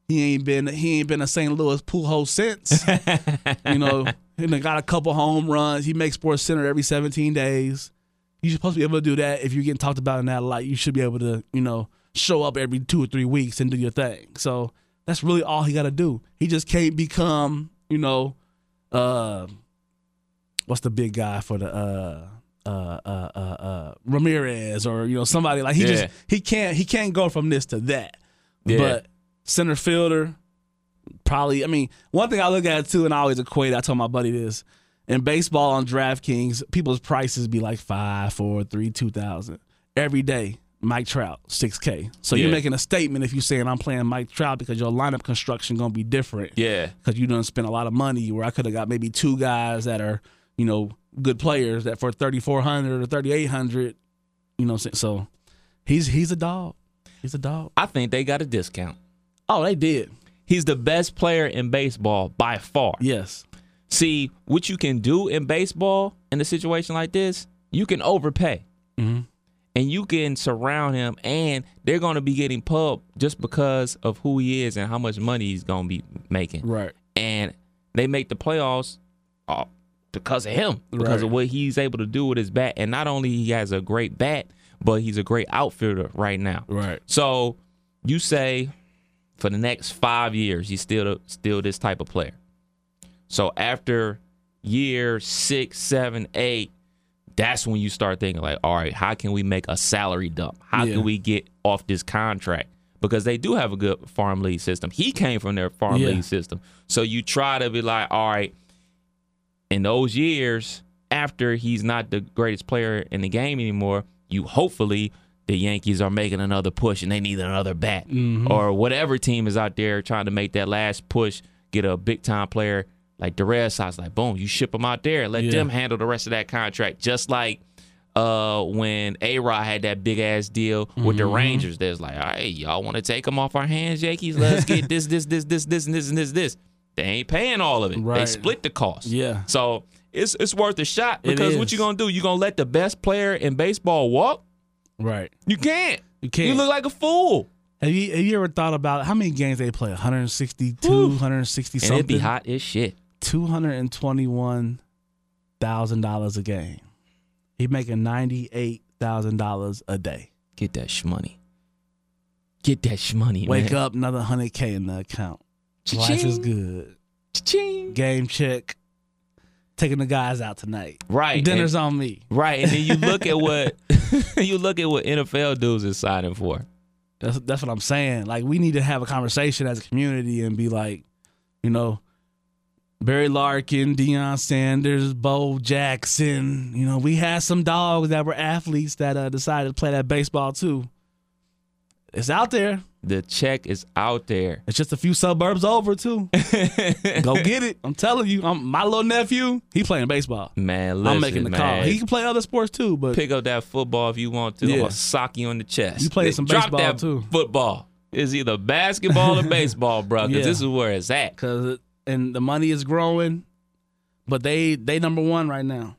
He ain't been he ain't been a St. Louis Pujols since. you know, and then got a couple home runs. He makes Sports Center every 17 days. You're supposed to be able to do that if you're getting talked about in that light. You should be able to, you know, show up every two or three weeks and do your thing. So that's really all he got to do. He just can't become, you know, uh, what's the big guy for the uh, uh, uh, uh, uh, Ramirez or you know somebody like he Yeah. just he can't he can't go from this to that. Yeah. But center fielder, probably. I mean, one thing I look at too, and I always equate. I told my buddy this in baseball on DraftKings, people's prices be like five, four, three, two thousand every day. Mike Trout, six K. So you're making a statement if you're saying I'm playing Mike Trout because your lineup construction gonna be different Yeah. because you done spent a lot of money where I could have got maybe two guys that are, you know, good players that for 3400 or 3800, you know, so he's he's a dog. He's a dog. I think they got a discount. Oh, they did. He's the best player in baseball by far. Yes. See, what you can do in baseball in a situation like this, you can overpay. Mhm. And you can surround him, and they're going to be getting pub just because of who he is and how much money he's going to be making. Right. And they make the playoffs uh, because of him, because Right. of what he's able to do with his bat. And not only he has a great bat, but he's a great outfielder right now. Right. So you say for the next five years, he's still still this type of player. So after year six, seven, eight, that's when you start thinking like, all right, how can we make a salary dump? How Yeah. can we get off this contract? Because they do have a good farm league system. He came from their farm Yeah. league system. So you try to be like, all right, in those years, after he's not the greatest player in the game anymore, you hopefully the Yankees are making another push and they need another bat. Mm-hmm. Or whatever team is out there trying to make that last push, get a big time player like the Red Sox, like boom, you ship them out there and let Yeah. them handle the rest of that contract. Just like uh when A Rod had that big ass deal with the Rangers, there's like, all right, y'all want to take them off our hands, Yankees? Let's get this, this, this, this, this, and this, and this, this. They ain't paying all of it. Right. They split the cost. Yeah. So it's it's worth a shot because what you gonna do? You gonna let the best player in baseball walk? Right. You can't. You can't. You look like a fool. Have you have you ever thought about how many games they play? 162, Whew. 160 And it'd be hot as shit. Two hundred and twenty-one thousand dollars a game. He making ninety-eight thousand dollars a day. Get that shmoney. Get that shmoney. Wake man. up, another hundred k in the account. Life is good. Cha-ching. Game check. Taking the guys out tonight. Right. Dinner's and, on me. right. And then you look at what you look at what NFL dudes is signing for. That's that's what I'm saying. Like we need to have a conversation as a community and be like, you know, Barry Larkin, Deion Sanders, Bo Jackson. You know, we had some dogs that were athletes that uh, decided to play that baseball too. It's out there. The check is out there. It's just a few suburbs over too. Go get it. I'm telling you. I'm, my little nephew, he playing baseball. Man, listen, I'm making the man. call. He can play other sports too, but pick up that football if you want to. I'm Yeah. gonna sock you on the chest. You play some Drop baseball, that too. Football. It's either basketball or baseball, bro. Because Yeah. this is where it's at. because and the money is growing, but they they number one right now.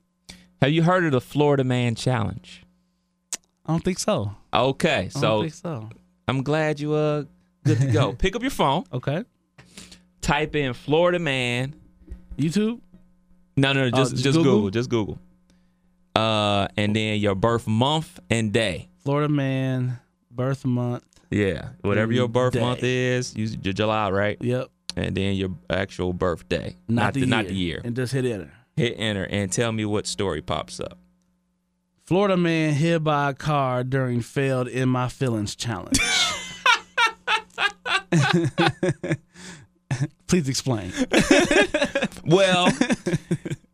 Have you heard of the Florida Man Challenge? I don't think so. Okay, so so. I'm glad you uh good to go. Pick up your phone, Okay. type in Florida Man. YouTube. No, no, no just Oh, just just Google? Google? just Google. Uh, and then your birth month and day. Florida man, birth month. Yeah, whatever your birth day. month is, your July, right? Yep. And then your actual birthday, Not, the, year. not the year. And just hit enter. Hit enter and tell me what story pops up. Florida man hit by a car during failed in my feelings challenge. Please explain. Well,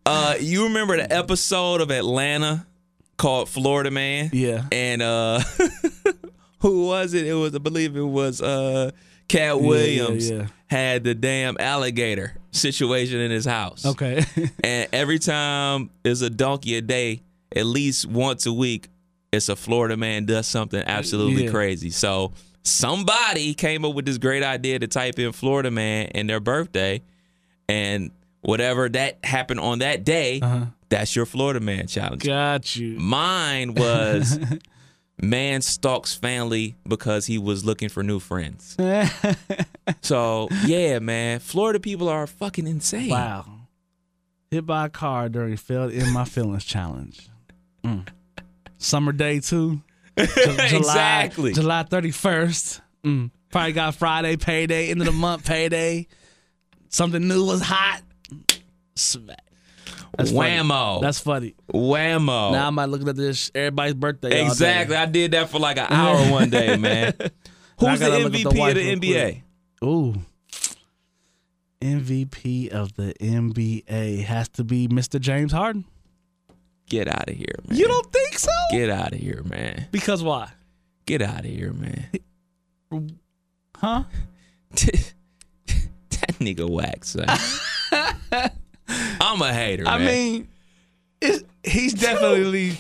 uh, you remember the episode of Atlanta called Florida Man? Yeah. And uh, who was it? It was, I believe, it was uh, Katt yeah, Williams yeah. had the damn alligator situation in his house. Okay. And every time there's a donkey a day, at least once a week, it's a Florida man does something absolutely Yeah. crazy. So somebody came up with this great idea to type in Florida man and their birthday, and whatever that happened on that day, Uh-huh. that's your Florida man challenge. Got you. Mine was man stalks family because he was looking for new friends. So yeah, man, Florida people are fucking insane. wow. Hit by a car during failed in my feelings challenge. Mm. Summer day too. Ju- July, Exactly. July thirty first. Mm. Probably got Friday payday, end of the month payday. Something new was hot. Smack. That's funny. Whammo. That's funny. Whammo. Now I'm not looking at this everybody's birthday. exactly. I did that for like an hour one day, man. Who's the at the MVP of the NBA? quick. Ooh. MVP of the NBA has to be Mr. James Harden. Get out of here, man. You don't think so? Get out of here, man. Because why? Get out of here, man. Huh? that nigga whack, son. I'm a hater, I man. mean, it's, he's definitely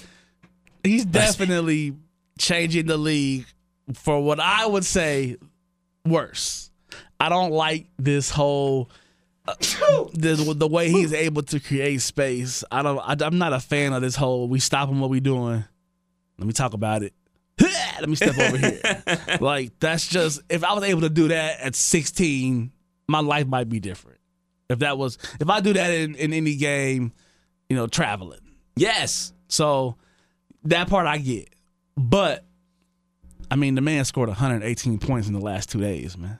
he's definitely changing the league for what I would say worse. I don't like this whole uh, the the way he's able to create space. I don't. I, I'm not a fan of this whole. We stopping what we doing. Let me talk about it. Let me step over here. like that's just if I was able to do that at 16, my life might be different. If that was if I do that in, in any game, you know, traveling. yes. So that part I get. But I mean, the man scored 118 points in the last two days, man.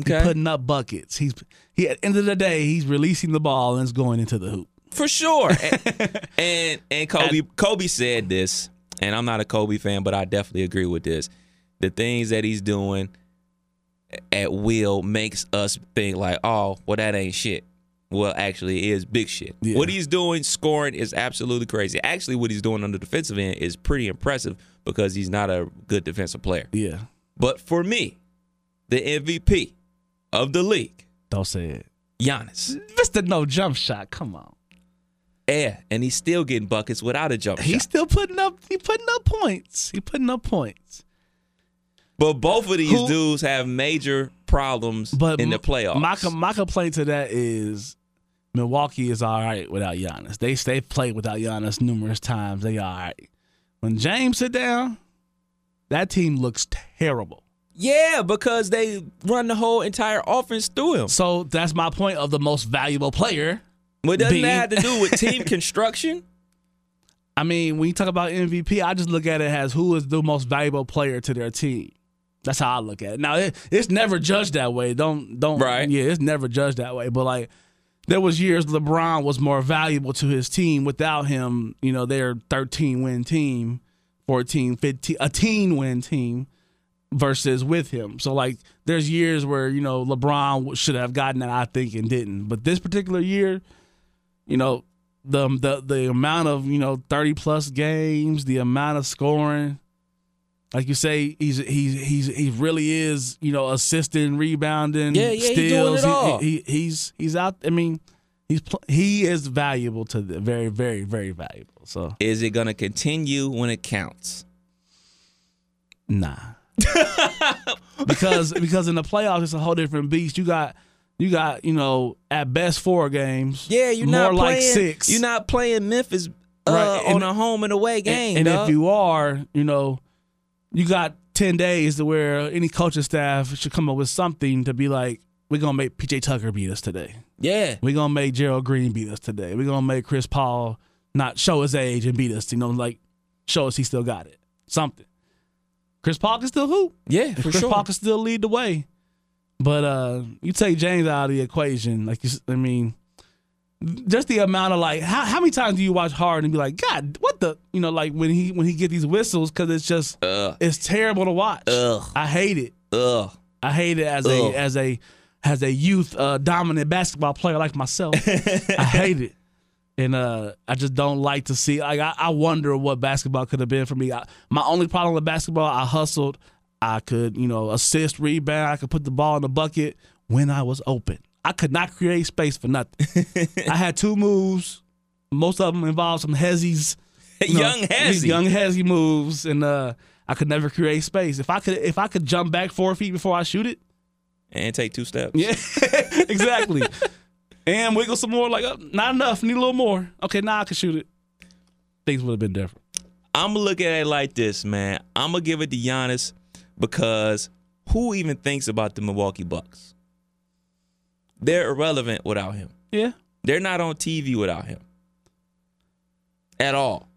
Okay. Putting up buckets. He's he at the end of the day, he's releasing the ball and it's going into the hoop. For sure. and, and and Kobe Kobe said this, and I'm not a Kobe fan, but I definitely agree with this. The things that he's doing at will makes us think like, oh, well, that ain't shit. Well, actually, it is big shit. Yeah. What he's doing, scoring, is absolutely crazy. Actually, what he's doing on the defensive end is pretty impressive because he's not a good defensive player. Yeah. But for me, the MVP of the league, Don't say it. Giannis. Mr. No jump shot. Come on. Yeah, and he's still getting buckets without a jump He's shot. still putting up he putting up points. He putting up points. But both of these Who- dudes have major problems But in the m- playoffs. My my complaint to that is Milwaukee is all right without Giannis. They they played without Giannis numerous times. They all right. When James sit down, that team looks terrible. yeah, because they run the whole entire offense through him. So that's my point of the most valuable player. But doesn't B. that have to do with team construction? I mean, when you talk about MVP, I just look at it as who is the most valuable player to their team. That's how I look at it. Now, it, it's never judged that way. Don't don't. Right. Yeah, it's never judged that way. But like, there was years LeBron was more valuable to his team. Without him, you know, they're 13 win team, 14, 15, a teen win team versus with him. So like, there's years where you know LeBron should have gotten that, I think, and didn't. But this particular year, you know, the the the amount of you know 30 plus games, the amount of scoring. Like you say, he's he's he's he really is you know assisting, rebounding, Yeah, yeah, he doing steals. it all. He, he- he's he's out. I mean, he's he is valuable to the very very very valuable. So Is it going to continue when it counts? nah, because because in the playoffs it's a whole different beast. You got you got you know at best four games. Yeah, you're more not like playing, six. You're not playing Memphis uh, Right, and- on a home and away game. And, and if you are, you know, you got 10 days to where any coaching staff should come up with something to be like, we're going to make PJ Tucker beat us today. yeah, We're going to make Gerald Green beat us today. We're going to make Chris Paul not show his age and beat us, you know, like show us he still got it. Something. Chris Paul can still hoop. yeah, for Chris sure. Paul can still lead the way. But uh you take James out of the equation, like you, I mean, just the amount of like, how, how many times do you watch Harden be like, God, what the, you know, like when he when he get these whistles because it's just Ugh, it's terrible to watch. Ugh. I hate it. ugh. I hate it as a as a as a youth uh, dominant basketball player like myself. I hate it. And uh, I just don't like to see. Like I, I wonder what basketball could have been for me. I, my only problem with basketball, I hustled. I could, you know, assist, rebound. I could put the ball in the bucket when I was open. I could not create space for nothing. I had two moves. Most of them involved some hezzies. you know, Young Hezzy. young hezzy moves, and uh, I could never create space. If I could, if I could jump back four feet before I shoot it, and take two steps. yeah, exactly. and wiggle some more. Like, uh, not enough. Need a little more. Okay, now I can shoot it. Things would have been different. I'm gonna look at it like this, man. I'm gonna give it to Giannis because who even thinks about the Milwaukee Bucks? They're irrelevant without him. Yeah. They're not on TV without him at all.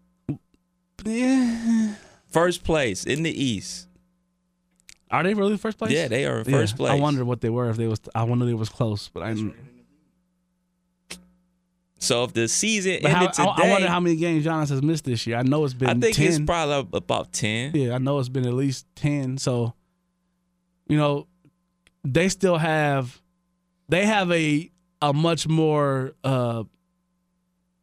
Yeah. First place in the East. Are they really first place? Yeah, they are in Yeah. first place. I wonder what they were if they was. I wonder they was close, but I. So if the season But how, ended today, I, I wonder how many games Giannis has missed this year. I know it's been. I think 10. it's probably about ten. Yeah, I know it's been at least ten. So, you know, they still have, they have a a much more uh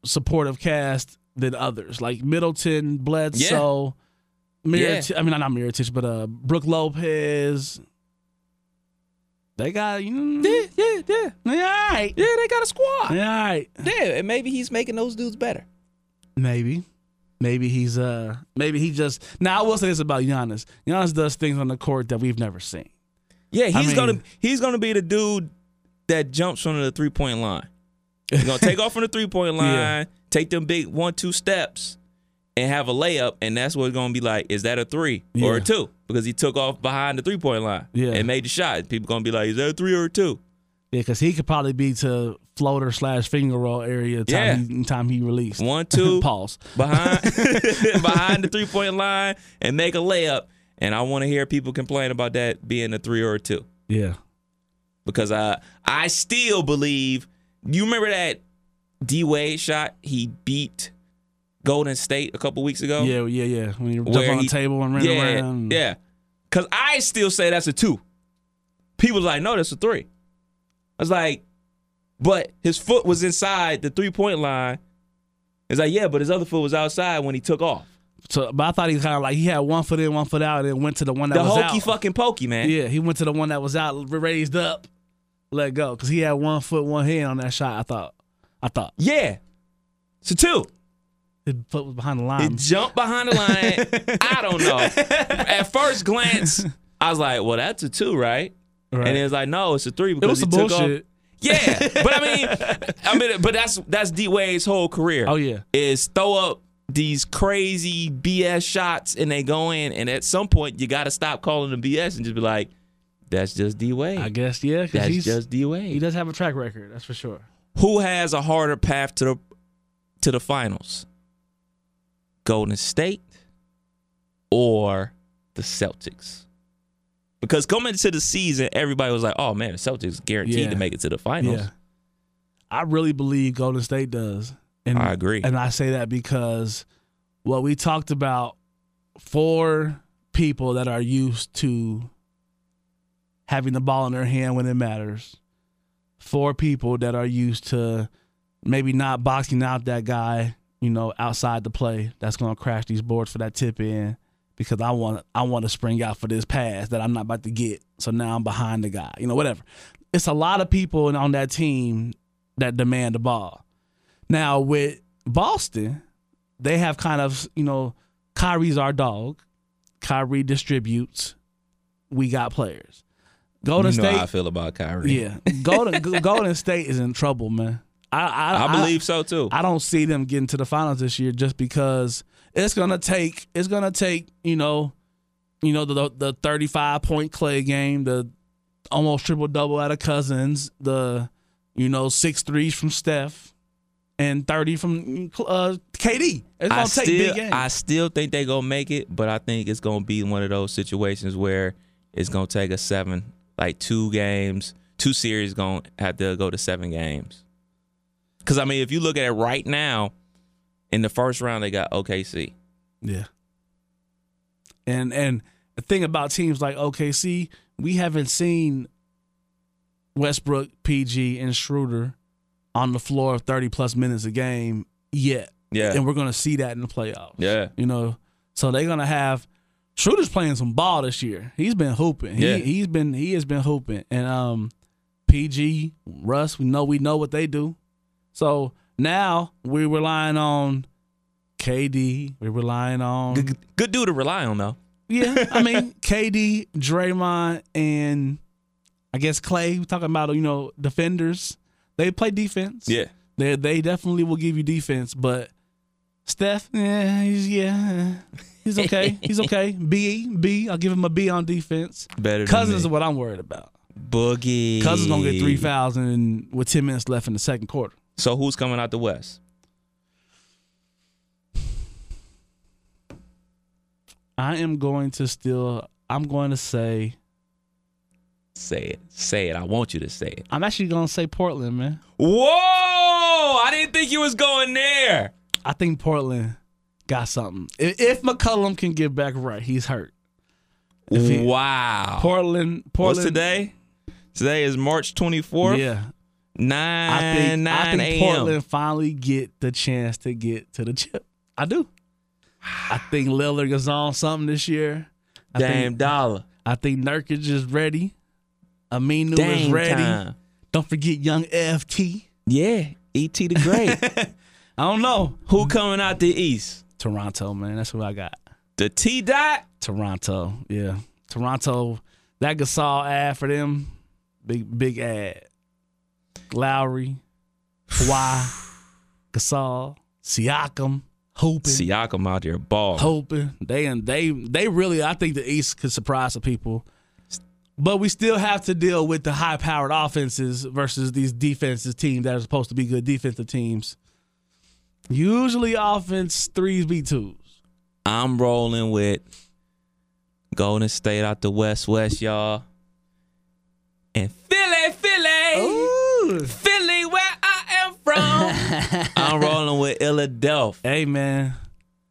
supportive cast than others. Like Middleton, Bledsoe, Mirotic, I mean not Mirotic, but uh Brook Lopez. They got you know, Yeah, yeah, yeah, yeah, all right. yeah. They got a squad. Yeah, all right. Yeah, and maybe he's making those dudes better. Maybe. Maybe he's uh maybe he just now I will say this about Giannis. Giannis does things on the court that we've never seen. Yeah, he's I mean- gonna he's gonna be the dude that jumps from the three point line. He's gonna take off from the three point line, Yeah. take them big one two steps, and have a layup, and that's what it's gonna be like. Is that a three or a two? Because he took off behind the three point line Yeah. and made the shot. People gonna be like, is that a three or a two? Yeah, because he could probably be to floater slash finger roll area time Yeah. he, time he released. One two Pause. behind behind the three point line and make a layup. And I want to hear people complain about that being a three or a two. Yeah. Because I I still believe you remember that D Wade shot he beat Golden State a couple weeks ago. Yeah, yeah, yeah. When you jump on the table and run yeah, around. yeah. Because I still say that's a two. People like no, that's a three. I was like, but his foot was inside the three point line. It's like yeah, but his other foot was outside when he took off. So, but I thought he was kind of like he had one foot in, one foot out, and then went to the one that was out. The was hokey out. fucking pokey man. Yeah, he went to the one that was out, raised up, let go, because he had one foot, one hand on that shot. I thought, I thought Yeah. So two. his foot was behind the It line. jumped behind the line. I don't know. At first glance, I was like, well, that's a two, right? Right. And it was like, no, it's a three it because was he took bullshit. off. Yeah, but I mean, I mean, but that's that's D Wade's whole career. Oh yeah, is throw up these crazy BS shots and they go in, and at some point you got to stop calling them BS and just be like, that's just D Wade. I guess yeah, because That's he's just D Wade. he does have a track record. That's for sure. Who has a harder path to the to the finals? Golden State or the Celtics? Because coming into the season, everybody was like, "Oh man, the Celtics guaranteed Yeah. to make it to the finals." Yeah, I really believe Golden State does. And I agree. And I say that because what we talked about for people that are used to having the ball in their hand when it matters, for people that are used to maybe not boxing out that guy, you know, outside the play that's going to crash these boards for that tip in because I want I want to spring out for this pass that I'm not about to get. So now I'm behind the guy, you know, whatever. It's a lot of people on that team that demand the ball. Now with Boston, they have kind of you know Kyrie's our dog. Kyrie distributes. We got players. Golden you know State, how I feel about Kyrie. yeah. Golden Golden State is in trouble, man. I I, I believe so too. I don't see them getting to the finals this year just because it's gonna take it's gonna take you know you know the the 35 point Clay game, the almost triple double out of Cousins, the you know six threes from Steph, and 30 from uh, KD. It's gonna I take still, big games. I still think they're gonna make it, but I think it's gonna be one of those situations where it's gonna take a seven, like two games, two series gonna have to go to seven games. Because I mean, if you look at it right now, in the first round they got OKC. Yeah. And and the thing about teams like OKC, we haven't seen Westbrook, PG, and Schroeder on the floor 30 plus minutes a game yet. Yeah, And we're gonna see that in the playoffs. yeah, You know. So they're gonna have Schroeder's playing some ball this year. He's been hooping. He Yeah. he's been he has been hooping. And um PG, Russ, we know we know what they do. So now we're relying on KD. We're relying on good, good dude to rely on though. yeah. I mean KD, Draymond, and I guess Clay. We're talking about you know defenders. They play defense. Yeah, They they definitely will give you defense, but Steph, yeah, he's yeah, he's okay. he's okay. B B, I'll give him a B on defense. better. Than Cousins is what I'm worried about. Boogie. Cousins gonna get three fouls and with ten minutes left in the second quarter. So who's coming out the West? I am going to still. I'm going to say. Say it. Say it. I want you to say it. I'm actually going to say Portland, man. Whoa! I didn't think you was going there. I think Portland got something. If, if McCollum can get back right, he's hurt. He- wow. Portland, Portland. What's today? Today is March 24th. Yeah, 9 I think 9 I think Portland finally get the chance to get to the chip. I do. I think Lillard is on something this year. I Damn think dollar. I think Nurkic is ready. Aminu is Dame ready. time. Don't forget young FT. Yeah. ET the Great. I don't know. Who coming out the East? Toronto, man. That's who I got. The T Dot? Toronto. Yeah. Toronto. That Gasol ad for them. Big big ad. Lowry. Kawhi. Gasol. Siakam. Hooping. Siakam out there ball. hoping they and they they really I think the East could surprise some people. But we still have to deal with the high powered offenses versus these defenses teams that are supposed to be good defensive teams. Usually offense threes be twos. I'm rolling with Golden State out the West West, y'all. And Philly, Philly. Philly, where I am from. I'm rolling with Philadelphia. Hey man.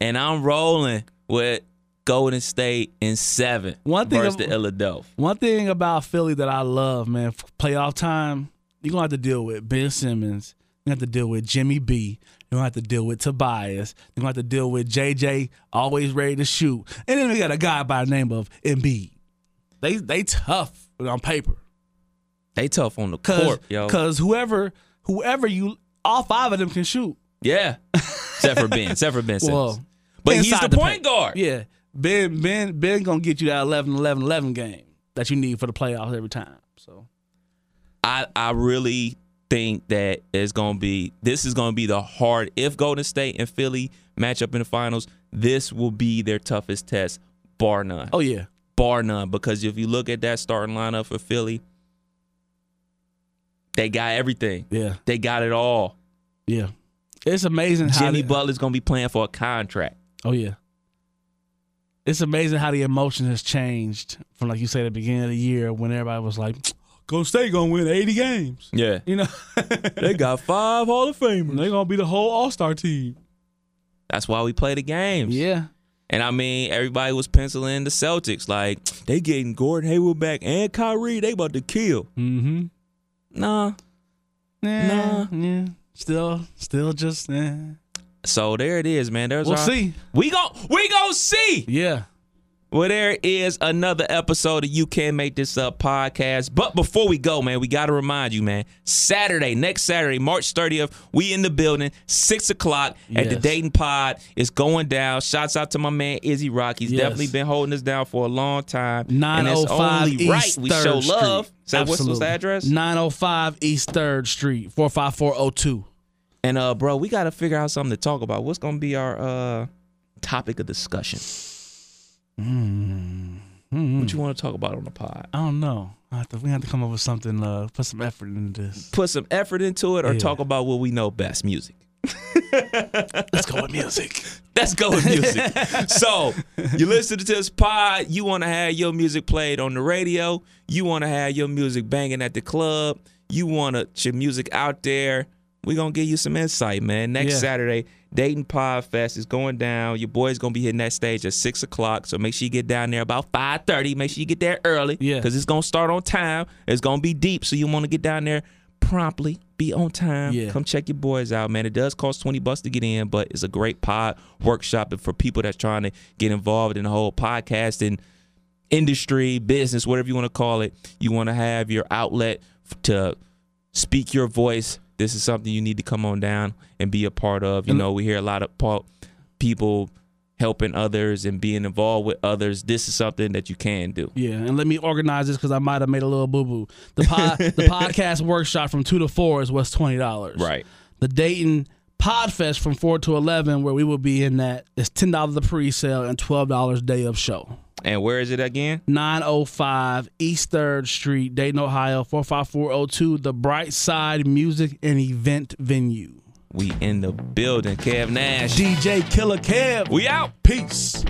And I'm rolling with Golden State in seven. One thing versus the Philadelphia. One thing about Philly that I love, man, playoff time, you're gonna have to deal with Ben Simmons. You're gonna have to deal with Jimmy B. You're gonna have to deal with Tobias. You're gonna have to deal with JJ, always ready to shoot. And then we got a guy by the name of Embiid. They they tough on paper. They tough on the Cause, court, yo. Cause whoever whoever you all five of them can shoot. Yeah. Except for Ben. Except for Ben Simmons. Well, but he's inside the, point paint. guard. Yeah. Ben Ben Ben gonna get you that 11 11 11 game that you need for the playoffs every time. So I I really think that it's gonna be this is gonna be the hard if Golden State and Philly match up in the finals, this will be their toughest test, bar none. Oh yeah. Bar none. Because if you look at that starting lineup for Philly, they got everything. Yeah. They got it all. Yeah. It's amazing how Jimmy Butler's gonna be playing for a contract. Oh yeah. It's amazing how the emotion has changed from like you say the beginning of the year when everybody was like, Golden State gonna win 80 games. Yeah. You know, They got five Hall of Famers. they're gonna be the whole All Star team. That's why we play the games. Yeah. And I mean, everybody was penciling the Celtics like they getting Gordon Hayward back and Kyrie. They about to kill. Mm-hmm. Nah. Nah. nah. Yeah. Still, still just eh. So there it is, man. There's We'll our- see. We gon' we gon' see. Yeah. Well, there is another episode of You Can't Make This Up podcast. But before we go, man, we got to remind you, man, Saturday, next Saturday, March 30th, we in the building, 6 o'clock at the Dayton Pod. It's going down. Shouts out to my man, Izzy Rock. He's Yes. definitely been holding us down for a long time. and it's 905 only East oh right we 3rd show Street. love. So what's, what's the address? 905 East 3rd Street, 45402. And, uh, bro, we got to figure out something to talk about. What's going to be our uh, topic of discussion? Mm-hmm. What you want to talk about on the pod? I don't know. I have to, we have to come up with something, uh, put some effort into this. Put some effort into it or Yeah. talk about what we know best music. Let's go with music. Let's go with music. so, you listen to this pod, you want to have your music played on the radio, you want to have your music banging at the club, you want to your music out there. We're going to give you some insight, man. Next Yeah. Saturday, Dayton Pod Fest is going down. Your boy's going to be hitting that stage at 6 o'clock, so make sure you get down there about 5.30. Make sure you get there early Yeah. because it's going to start on time. It's going to be deep, so you want to get down there promptly, be on time. Yeah. Come check your boys out, man. It does cost 20 bucks to get in, but it's a great pod workshop for people that's trying to get involved in the whole podcasting industry, business, whatever you want to call it. You want to have your outlet to speak your voice. This is something you need to come on down and be a part of. You know, we hear a lot of people helping others and being involved with others. This is something that you can do. Yeah, and let me organize this because I might have made a little boo boo. The pod, the podcast workshop from two to four is what's twenty dollars. Right. The Dayton Podfest from four to eleven, where we will be in that, is ten dollars the pre-sale and twelve dollars day of show. And where is it again? 905 East 3rd Street, Dayton, Ohio, 45402, the Brightside Music and Event Venue. We in the building. Kev Nash. DJ Killer Kev. We out. Peace.